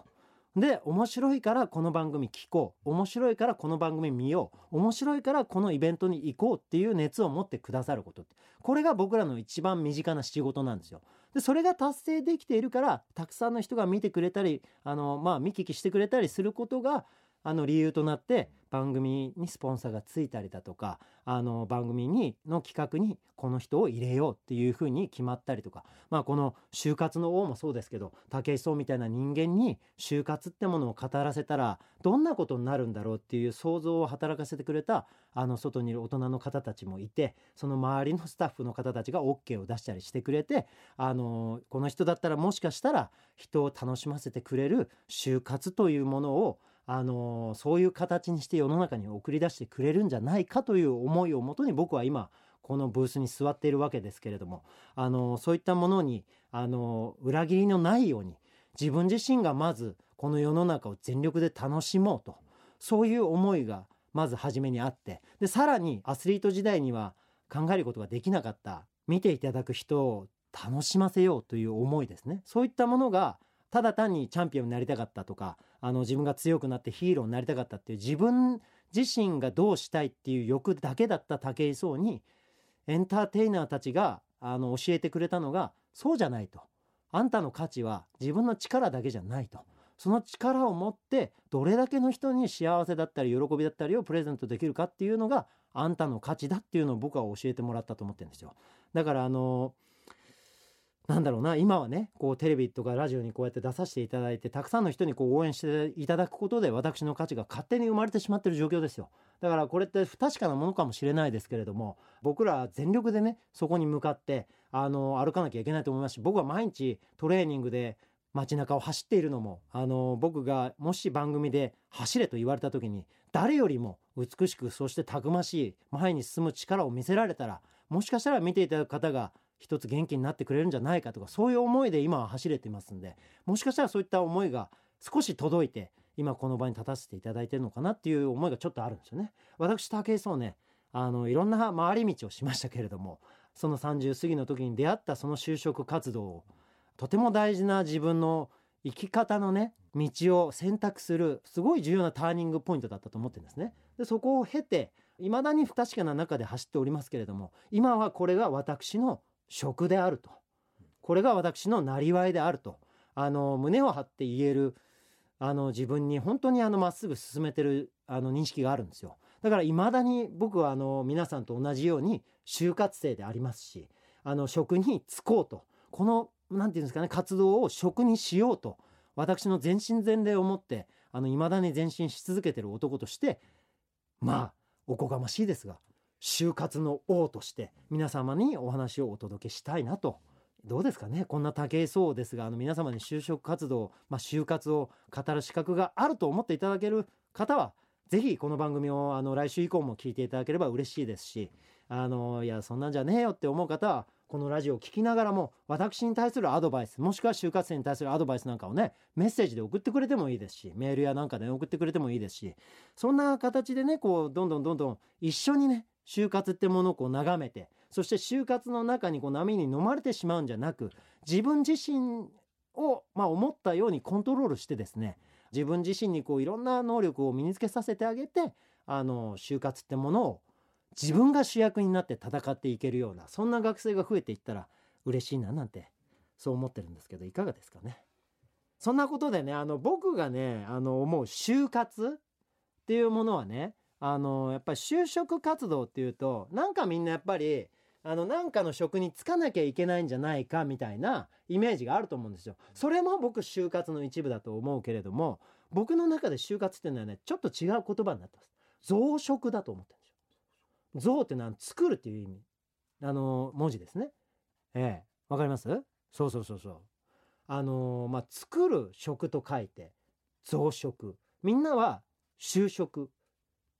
で面白いからこの番組聞こう。面白いからこの番組見よう。面白いからこのイベントに行こうっていう熱を持ってくださることって。これが僕らの一番身近な仕事なんですよ。でそれが達成できているからたくさんの人が見てくれたりあの、まあ、見聞きしてくれたりすることがあの理由となって番組にスポンサーがついたりだとかあの番組にの企画にこの人を入れようっていうふうに決まったりとかまあこの就活の王もそうですけど武井壮みたいな人間に就活ってものを語らせたらどんなことになるんだろうっていう想像を働かせてくれたあの外にいる大人の方たちもいてその周りのスタッフの方たちが OK を出したりしてくれてあのこの人だったらもしかしたら人を楽しませてくれる就活というものをあのそういう形にして世の中に送り出してくれるんじゃないかという思いをもとに僕は今このブースに座っているわけですけれどもあのそういったものにあの裏切りのないように自分自身がまずこの世の中を全力で楽しもうとそういう思いがまず初めにあってでさらにアスリート時代には考えることができなかった見ていただく人を楽しませようという思いですね。そういったものがただ単にチャンピオンになりたかったとかあの自分が強くなってヒーローになりたかったっていう自分自身がどうしたいっていう欲だけだった武井壮にエンターテイナーたちがあの教えてくれたのがそうじゃないと。あんたの価値は自分の力だけじゃないと。その力を持ってどれだけの人に幸せだったり喜びだったりをプレゼントできるかっていうのがあんたの価値だっていうのを僕は教えてもらったと思ってるんですよ。だからあのなんだろうな今はねこうテレビとかラジオにこうやって出させていただいてたくさんの人にこう応援していただくことで私の価値が勝手に生まれてしまってる状況ですよ。だからこれって不確かなものかもしれないですけれども僕ら全力でねそこに向かってあの歩かなきゃいけないと思いますし僕は毎日トレーニングで街中を走っているのもあの僕がもし番組で走れと言われた時に誰よりも美しくそしてたくましい前に進む力を見せられたらもしかしたら見ていただく方が一つ元気になってくれるんじゃないかとかそういう思いで今は走れてますんでもしかしたらそういった思いが少し届いて今この場に立たせていただいてるのかなっていう思いがちょっとあるんですよね。私武井壮ねあのいろんな回り道をしましたけれどもその30過ぎの時に出会ったその就職活動をとても大事な自分の生き方のね道を選択するすごい重要なターニングポイントだったと思ってるんですね。でそこを経て未だに不確かな中で走っておりますけれども今はこれが私の職であると。これが私のなりわいであると。あの胸を張って言えるあの自分に本当にあのまっすぐ進めてるあの認識があるんですよ。だから未だに僕はあの皆さんと同じように就活生でありますしあの職に就こうと。この何て言うんですかね活動を職にしようと私の全身全霊を持ってあの未だに前進し続けてる男としてまあおこがましいですが就活の王として皆様にお話をお届けしたいなと。どうですかね？こんな武井壮ですがあの皆様に就職活動、まあ、就活を語る資格があると思っていただける方はぜひこの番組をあの来週以降も聞いていただければ嬉しいですしあのいやそんなんじゃねえよって思う方はこのラジオを聞きながらも私に対するアドバイスもしくは就活生に対するアドバイスなんかをねメッセージで送ってくれてもいいですしメールやなんかで送ってくれてもいいですしそんな形でねこうどんどんどんどん一緒にね就活ってものをこう眺めてそして就活の中にこう波に飲まれてしまうんじゃなく自分自身を、まあ、思ったようにコントロールしてですね自分自身にこういろんな能力を身につけさせてあげてあの就活ってものを自分が主役になって戦っていけるようなそんな学生が増えていったら嬉しいななんてそう思ってるんですけどいかがですかね。そんなことでねあの僕がねあの思う就活っていうものはねあのやっぱり就職活動っていうとなんかみんなやっぱりあのなんかの職に就かなきゃいけないんじゃないかみたいなイメージがあると思うんですよ。それも僕就活の一部だと思うけれども僕の中で就活っていうのはねちょっと違う言葉になってます。増殖だと思ってるんですよ。増っていうのは作るっていう意味あの文字ですね。ええわかります？そうそうそうそう。あのまあ作る職と書いて増殖。みんなは就職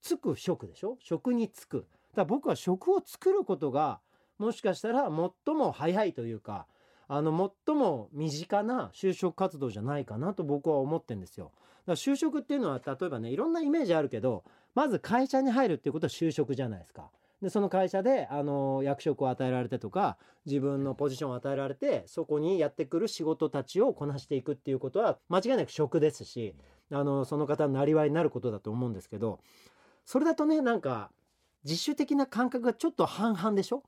つく職でしょ？職に就く。だから僕は職を作ることがもしかしたら最も早いというかあの最も身近な就職活動じゃないかなと僕は思ってんですよ。だから就職っていうのは例えばねいろんなイメージあるけどまず会社に入るっていうことは就職じゃないですか。でその会社であの役職を与えられてとか自分のポジションを与えられてそこにやってくる仕事たちをこなしていくっていうことは間違いなく職ですしあのその方のなりわいになることだと思うんですけどそれだとねなんか自主的な感覚がちょっと半々でしょ？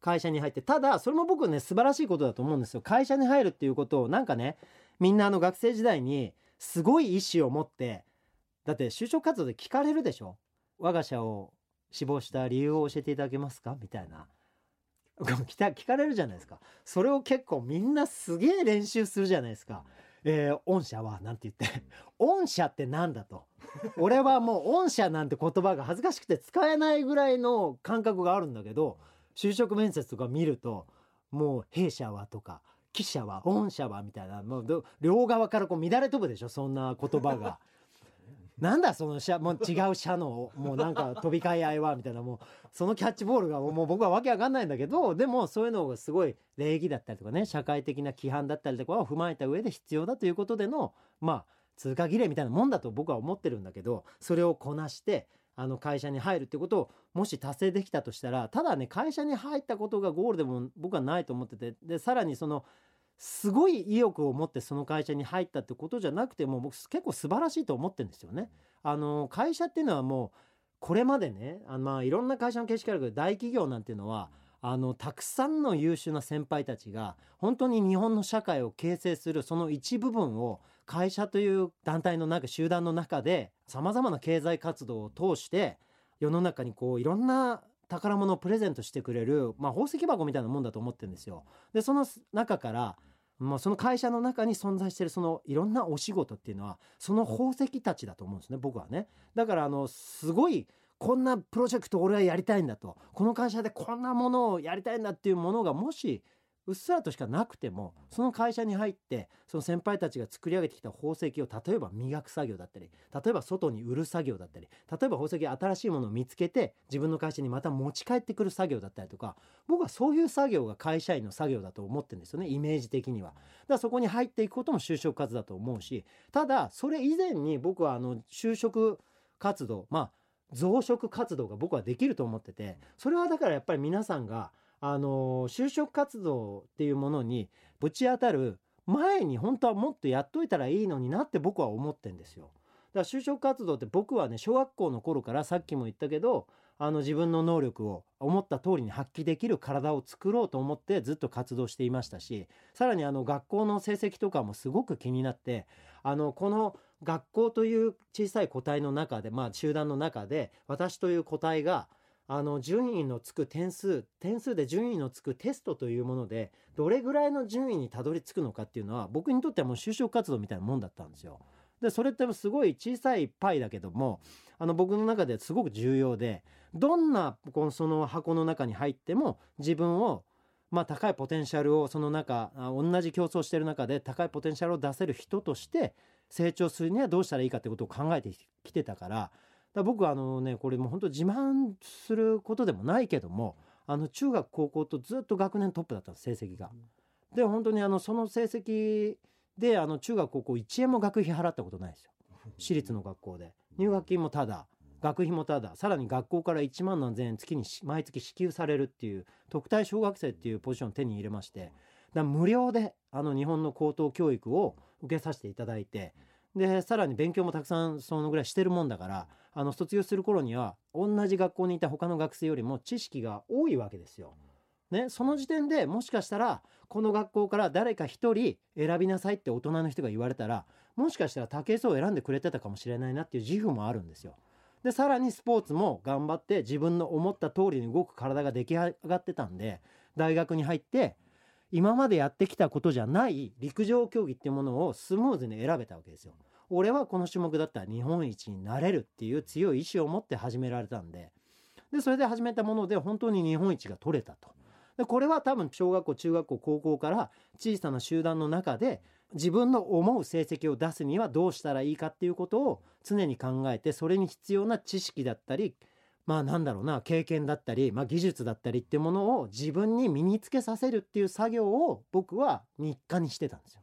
会社に入って。ただそれも僕ね素晴らしいことだと思うんですよ。会社に入るっていうことをなんかねみんなあの学生時代にすごい意思を持ってだって就職活動で聞かれるでしょ？我が社を志望した理由を教えていただけますか？みたいな。聞かれるじゃないですか。それを結構みんなすげえ練習するじゃないですか。えー、御社はなんて言って御社ってなんだと俺はもう 御社なんて言葉が恥ずかしくて使えないぐらいの感覚があるんだけど就職面接とか見るともう弊社はとか記者は御社はみたいなもう両側からこう乱れ飛ぶでしょそんな言葉が。なんだその社もう違う社のもうなんか飛び交い合いはみたいなもうそのキャッチボールがもう僕はわけわかんないんだけど でもそういうのがすごい礼儀だったりとかね社会的な規範だったりとかを踏まえた上で必要だということでのまあ通過儀礼みたいなもんだと僕は思ってるんだけどそれをこなしてあの会社に入るってことをもし達成できたとしたらただね会社に入ったことがゴールでも僕はないと思っててでさらにそのすごい意欲を持ってその会社に入ったってことじゃなくても僕結構素晴らしいと思ってるんですよね。あの会社っていうのはもうこれまでねあのまあいろんな会社の形式あるけど大企業なんていうのはあのたくさんの優秀な先輩たちが本当に日本の社会を形成するその一部分を会社という団体の中集団の中でさまざまな経済活動を通して世の中にこういろんな宝物をプレゼントしてくれる、まあ、宝石箱みたいなもんだと思ってるんですよ。でその中からまあ、その会社の中に存在してるそのいろんなお仕事っていうのはその宝石たちだと思うんですね僕はね。だからあのすごいこんなプロジェクト俺はやりたいんだとこの会社でこんなものをやりたいんだっていうものがもしうっすらとしかなくてもその会社に入ってその先輩たちが作り上げてきた宝石を例えば磨く作業だったり例えば外に売る作業だったり例えば宝石新しいものを見つけて自分の会社にまた持ち帰ってくる作業だったりとか僕はそういう作業が会社員の作業だと思ってるんですよねイメージ的には。だからそこに入っていくことも就職活動だと思うしただそれ以前に僕はあの就職活動まあ増殖活動が僕はできると思っててそれはだからやっぱり皆さんがあの就職活動っていうものにぶち当たる前に本当はもっとやっといたらいいのになって僕は思ってんですよ。だから就職活動って僕はね小学校の頃からさっきも言ったけどあの自分の能力を思った通りに発揮できる体を作ろうと思ってずっと活動していましたしさらにあの学校の成績とかもすごく気になってあのこの学校という小さい個体の中でまあ集団の中で私という個体があの順位のつく点数点数で順位のつくテストというものでどれぐらいの順位にたどり着くのかっていうのは僕にとってはもう就職活動みたいなもんだったんですよ。でそれってすごい小さいパイだけどもあの僕の中ですごく重要でどんなこのその箱の中に入っても自分をまあ高いポテンシャルをその中同じ競争してる中で高いポテンシャルを出せる人として成長するにはどうしたらいいかってことを考えてきてたからだ僕はあのねこれもう本当自慢することでもないけどもあの中学高校とずっと学年トップだった成績が。で本当にあのその成績であの中学高校1円も学費払ったことないですよ 私立の学校で入学金もただ学費もたださらに学校から1万何千円月に毎月支給されるっていう特待小学生っていうポジションを手に入れましてだ無料であの日本の高等教育を受けさせていただいてでさらに勉強もたくさんそのぐらいしてるもんだからあの卒業する頃には同じ学校にいた他の学生よりも知識が多いわけですよ。ね、その時点でもしかしたらこの学校から誰か一人選びなさいって大人の人が言われたらもしかしたら武井壮を選んでくれてたかもしれないなっていう自負もあるんですよ。でさらにスポーツも頑張って自分の思った通りに動く体が出来上がってたんで大学に入って今までやってきたことじゃない陸上競技っていうものをスムーズに選べたわけですよ。俺はこの種目だったら日本一になれるっていう強い意志を持って始められたんででそれで始めたもので本当に日本一が取れたと。でこれは多分小学校中学校高校から小さな集団の中で自分の思う成績を出すにはどうしたらいいかっていうことを常に考えてそれに必要な知識だったりまあなんだろうな経験だったり、まあ、技術だったりっていうものを自分に身につけさせるっていう作業を僕は日課にしてたんですよ。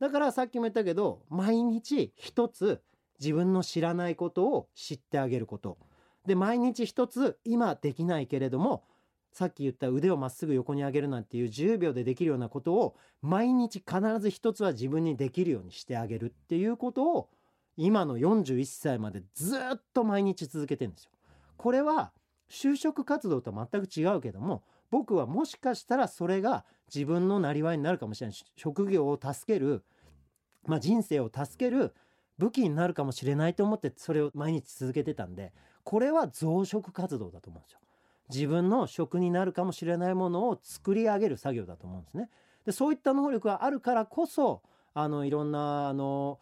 だからさっきも言ったけど毎日一つ自分の知らないことを知ってあげることで毎日一つ今できないけれどもさっき言った腕をまっすぐ横に上げるなんていう10秒でできるようなことを毎日必ず一つは自分にできるようにしてあげるっていうことを今の41歳までずっと毎日続けてるんですよ。これは就職活動とは全く違うけども僕はもしかしたらそれが自分のなりわいになるかもしれない職業を助ける、まあ、人生を助ける武器になるかもしれないと思ってそれを毎日続けてたんでこれは増殖活動だと思うんですよ。自分の職になるかもしれないものを作り上げる作業だと思うんですね。でそういった能力があるからこそあのいろんなあの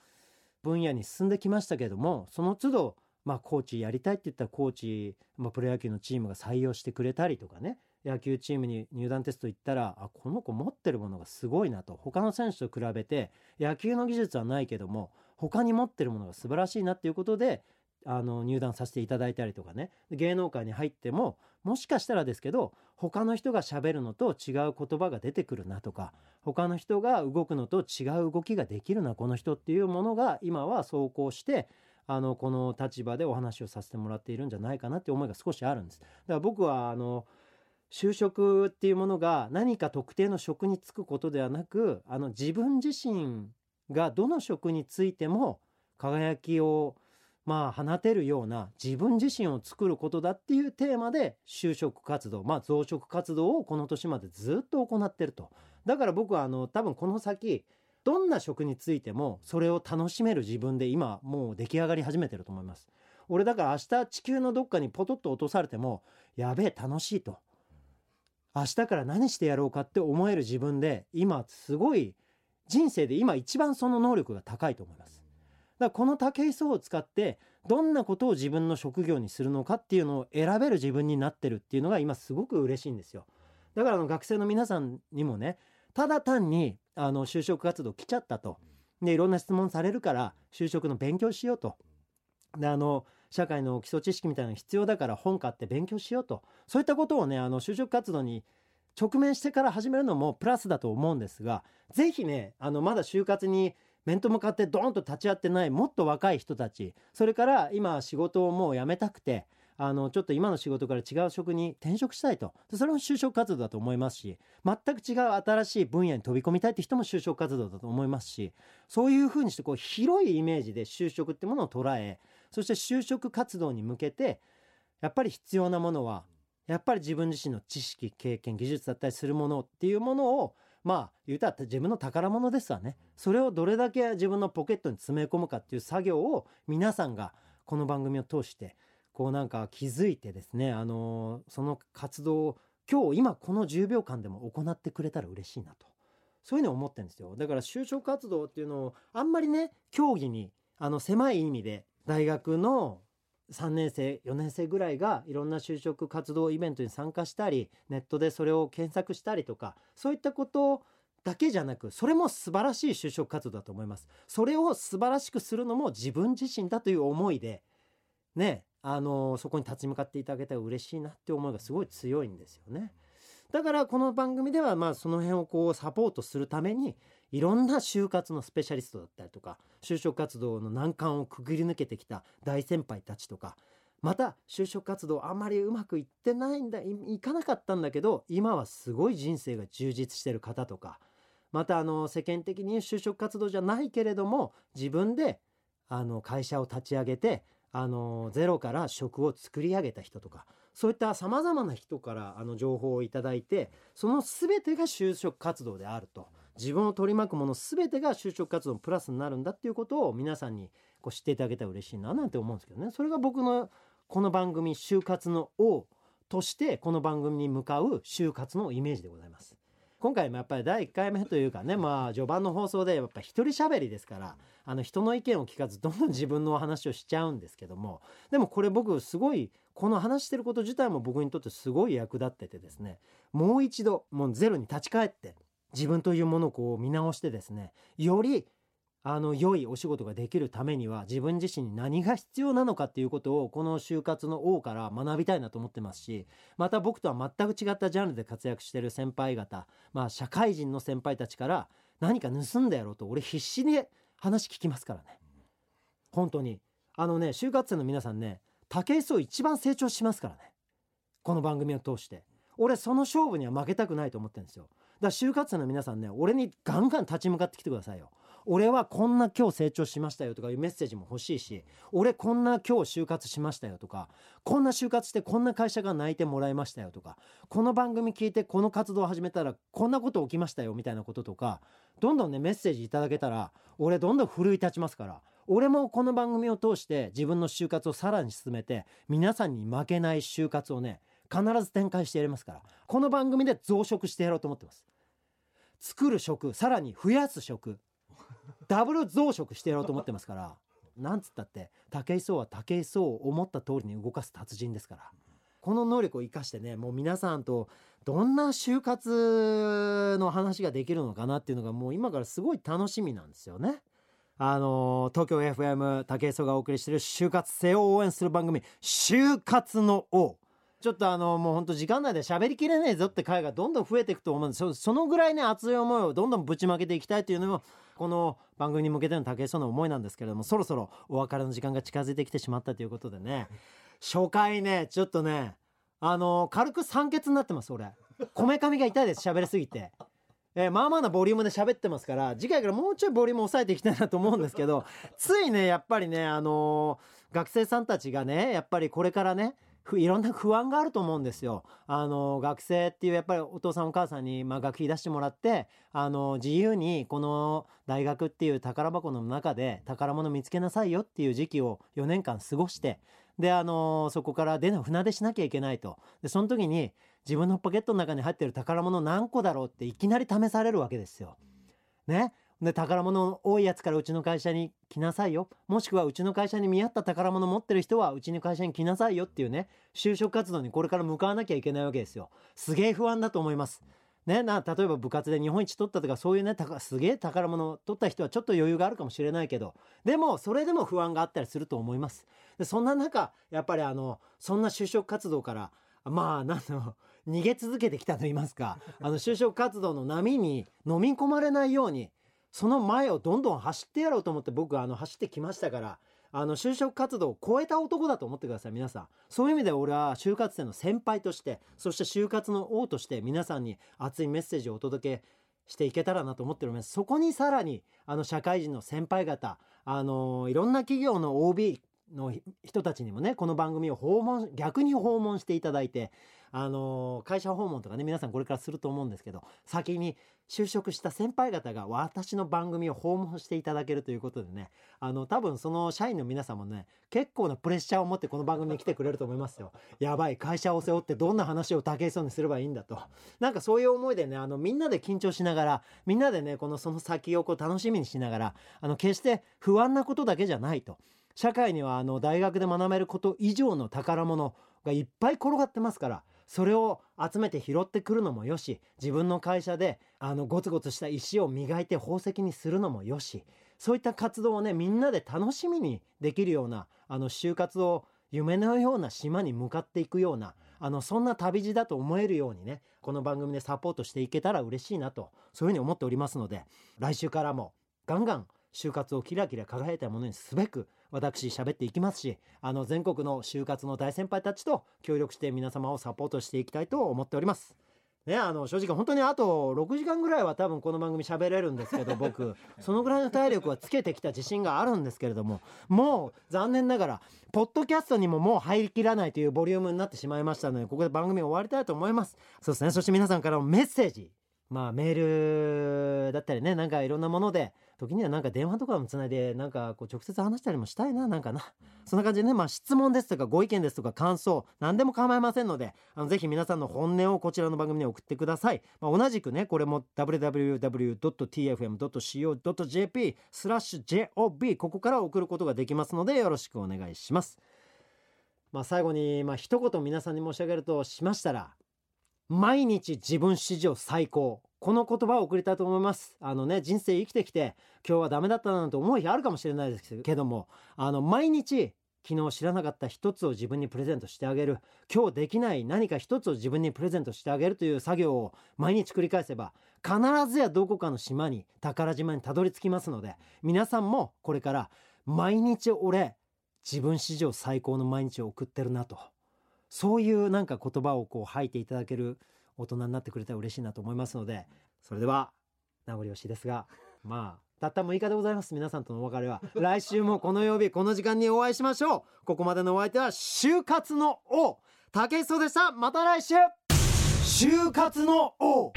分野に進んできましたけどもその都度まあ、コーチやりたいって言ったらコーチ、まあ、プロ野球のチームが採用してくれたりとかね。野球チームに入団テスト行ったらあこの子持ってるものがすごいなと。他の選手と比べて野球の技術はないけども他に持ってるものが素晴らしいなっていうことであの入団させていただいたりとかね。芸能界に入ってももしかしたらですけど他の人がしゃべるのと違う言葉が出てくるなとか他の人が動くのと違う動きができるなこの人っていうものが今は走行してあのこの立場でお話をさせてもらっているんじゃないかなって思いが少しあるんです。だから僕はあの就職っていうものが何か特定の職に就くことではなくあの自分自身がどの職についても輝きをまあ放てるような自分自身を作ることだっていうテーマで就職活動まあ増殖活動をこの年までずっと行ってるとだから僕はあの多分この先どんな職についてもそれを楽しめる自分で今もう出来上がり始めてると思います。俺だから明日地球のどっかにポトッと落とされてもやべえ楽しいと。明日から何してやろうかって思える自分で今すごい人生で今一番その能力が高いと思います。だからこの武井壮を使ってどんなことを自分の職業にするのかっていうのを選べる自分になってるっていうのが今すごく嬉しいんですよ。だからあの学生の皆さんにもねただ単にあの就職活動来ちゃったと。でいろんな質問されるから就職の勉強しようと。であの社会の基礎知識みたいなの必要だから本買って勉強しようと。そういったことをねあの就職活動に直面してから始めるのもプラスだと思うんですが是非ねあのまだ就活に面と向かってドーンと立ち会ってないもっと若い人たちそれから今仕事をもう辞めたくてあのちょっと今の仕事から違う職に転職したいと。それも就職活動だと思いますし全く違う新しい分野に飛び込みたいって人も就職活動だと思いますしそういうふうにしてこう広いイメージで就職ってものを捉えそして就職活動に向けてやっぱり必要なものはやっぱり自分自身の知識経験技術だったりするものっていうものをまあ言うたら自分の宝物ですわね。それをどれだけ自分のポケットに詰め込むかっていう作業を皆さんがこの番組を通してこうなんか気づいてですねあのその活動を今日今この10秒間でも行ってくれたら嬉しいなと。そういうのを思ってるんですよ。だから就職活動っていうのをあんまりね競技にあの狭い意味で大学の3年生4年生ぐらいがいろんな就職活動イベントに参加したりネットでそれを検索したりとかそういったことだけじゃなくそれも素晴らしい就職活動だと思います。それを素晴らしくするのも自分自身だという思いでねあのそこに立ち向かっていただけたら嬉しいなって思いがすごい強いんですよね。だからこの番組ではまあその辺をこうサポートするためにいろんな就活のスペシャリストだったりとか就職活動の難関をくぐり抜けてきた大先輩たちとかまた就職活動あんまりうまくいってないんだいかなかったんだけど今はすごい人生が充実してる方とかまたあの世間的に就職活動じゃないけれども自分であの会社を立ち上げてあのゼロから職を作り上げた人とかそういったさまざまな人からあの情報をいただいてその全てが就職活動であると。自分を取り巻くもの全てが就職活動のプラスになるんだっていうことを皆さんにこう知っていただけたら嬉しいななんて思うんですけどねそれが僕のこの番組「就活の王」としてこの番組に向かう就活のイメージでございます。今回もやっぱり第1回目というかねまあ序盤の放送でやっぱ一人喋りですからあの人の意見を聞かずどんどん自分の話をしちゃうんですけどもでもこれ僕すごいこの話してること自体も僕にとってすごい役立っててですねもう一度もうゼロに立ち返って自分というものをこう見直してですねよりあの良いお仕事ができるためには自分自身に何が必要なのかっていうことをこの就活の王から学びたいなと思ってますしまた僕とは全く違ったジャンルで活躍してる先輩方まあ社会人の先輩たちから何か盗んだやろうと俺必死に話聞きますからね。本当に。あのね就活生の皆さんね武井壮一番成長しますからね。この番組を通して。俺その勝負には負けたくないと思ってるんですよ。だから就活生の皆さんね俺にガンガン立ち向かってきてくださいよ。俺はこんな今日成長しましたよとかいうメッセージも欲しいし俺こんな今日就活しましたよとかこんな就活してこんな会社が泣いてもらいましたよとかこの番組聞いてこの活動を始めたらこんなこと起きましたよみたいなこととかどんどんねメッセージいただけたら俺どんどん奮い立ちますから俺もこの番組を通して自分の就活をさらに進めて皆さんに負けない就活をね必ず展開してやりますからこの番組で増殖してやろうと思ってます。作る食さらに増やす食ダブル増殖してやろうと思ってますからなんつったって武井壮は武井壮を思った通りに動かす達人ですからこの能力を生かしてねもう皆さんとどんな就活の話ができるのかなっていうのがもう今からすごい楽しみなんですよね。あの東京 FM 武井壮がお送りしている就活生を応援する番組「就活の王」ちょっとあのもうほんと時間内で喋りきれねえぞって回がどんどん増えていくと思うんです。そのぐらいね熱い思いをどんどんぶちまけていきたいというのもこの番組に向けての武井壮の思いなんですけれどもそろそろお別れの時間が近づいてきてしまったということでね。初回ねちょっとねあの軽く酸欠になってます俺。こめかみが痛いです喋りすぎて。えー、まあまあなボリュームで喋ってますから次回からもうちょいボリューム抑えていきたいなと思うんですけどついねやっぱりねあの、学生さんたちがねやっぱりこれからねいろんな 不安があると思うんですよ。あの学生っていうやっぱりお父さんお母さんにまあ学費出してもらってあの自由にこの大学っていう宝箱の中で宝物見つけなさいよっていう時期を4年間過ごしてであのそこから出の船出しなきゃいけないとでその時に自分のポケットの中に入ってる宝物何個だろうっていきなり試されるわけですよ。ね、で宝物多いやつからうちの会社に来なさいよ。もしくはうちの会社に見合った宝物持ってる人はうちの会社に来なさいよっていうね就職活動にこれから向かわなきゃいけないわけですよ。すげえ不安だと思います。ね、な例えば部活で日本一取ったとかそういうねすげえ宝物取った人はちょっと余裕があるかもしれないけど。でもそれでも不安があったりすると思います。でそんな中やっぱりあのそんな就職活動からまあなんの逃げ続けてきたと言いますか。あの就職活動の波に飲み込まれないようにその前をどんどん走ってやろうと思って僕はあの走ってきましたからあの就職活動を超えた男だと思ってください皆さん。そういう意味で俺は就活生の先輩としてそして就活の王として皆さんに熱いメッセージをお届けしていけたらなと思っております。そこにさらにあの社会人の先輩方あのいろんな企業の OB の人たちにもねこの番組を訪問逆に訪問していただいてあの会社訪問とかね皆さんこれからすると思うんですけど先に就職した先輩方が私の番組を訪問していただけるということでねあの多分その社員の皆さんもね結構なプレッシャーを持ってこの番組に来てくれると思いますよ。やばい会社を背負ってどんな話を竹井壮にすればいいんだと。なんかそういう思いでねあのみんなで緊張しながらみんなでねこのその先をこう楽しみにしながらあの決して不安なことだけじゃないと。社会にはあの大学で学べること以上の宝物がいっぱい転がってますからそれを集めて拾ってくるのもよし自分の会社であのゴツゴツした石を磨いて宝石にするのもよしそういった活動をねみんなで楽しみにできるようなあの就活を夢のような島に向かっていくようなあのそんな旅路だと思えるようにねこの番組でサポートしていけたら嬉しいなとそういうふうに思っておりますので来週からもガンガン就活をキラキラ輝いたものにすべく私喋っていきますしあの全国の就活の大先輩たちと協力して皆様をサポートしていきたいと思っております。ね、あの正直本当にあと6時間ぐらいは多分この番組喋れるんですけど 僕そのぐらいの体力はつけてきた自信があるんですけれどももう残念ながらポッドキャストにももう入りきらないというボリュームになってしまいましたのでここで番組終わりたいと思います。そうですね。そして皆さんからもメッセージまあメールだったりねなんかいろんなもので時にはなんか電話とかもつないでなんかこう直接話したりもしたいななんかな。そんな感じでねまあ質問ですとかご意見ですとか感想何でも構いませんのであのぜひ皆さんの本音をこちらの番組に送ってください、まあ、同じくねこれも www.tfm.co.jp スラッシュ JOB ここから送ることができますのでよろしくお願いします。まあ最後にまあ一言皆さんに申し上げるとしましたら毎日自分史上最高。この言葉を送りたいと思います。あのね人生生きてきて今日はダメだったなんて思う日あるかもしれないですけどもあの毎日昨日知らなかった一つを自分にプレゼントしてあげる。今日できない何か一つを自分にプレゼントしてあげるという作業を毎日繰り返せば必ずやどこかの島に宝島にたどり着きますので皆さんもこれから毎日俺自分史上最高の毎日を送ってるなと。そういうなんか言葉をこう吐いていただける大人になってくれたら嬉しいなと思いますのでそれでは名残惜しいですが まあたった6日でございます。皆さんとのお別れは。来週もこの曜日この時間にお会いしましょう。ここまでのお相手は就活の王竹井壮でした。また来週。就活の王。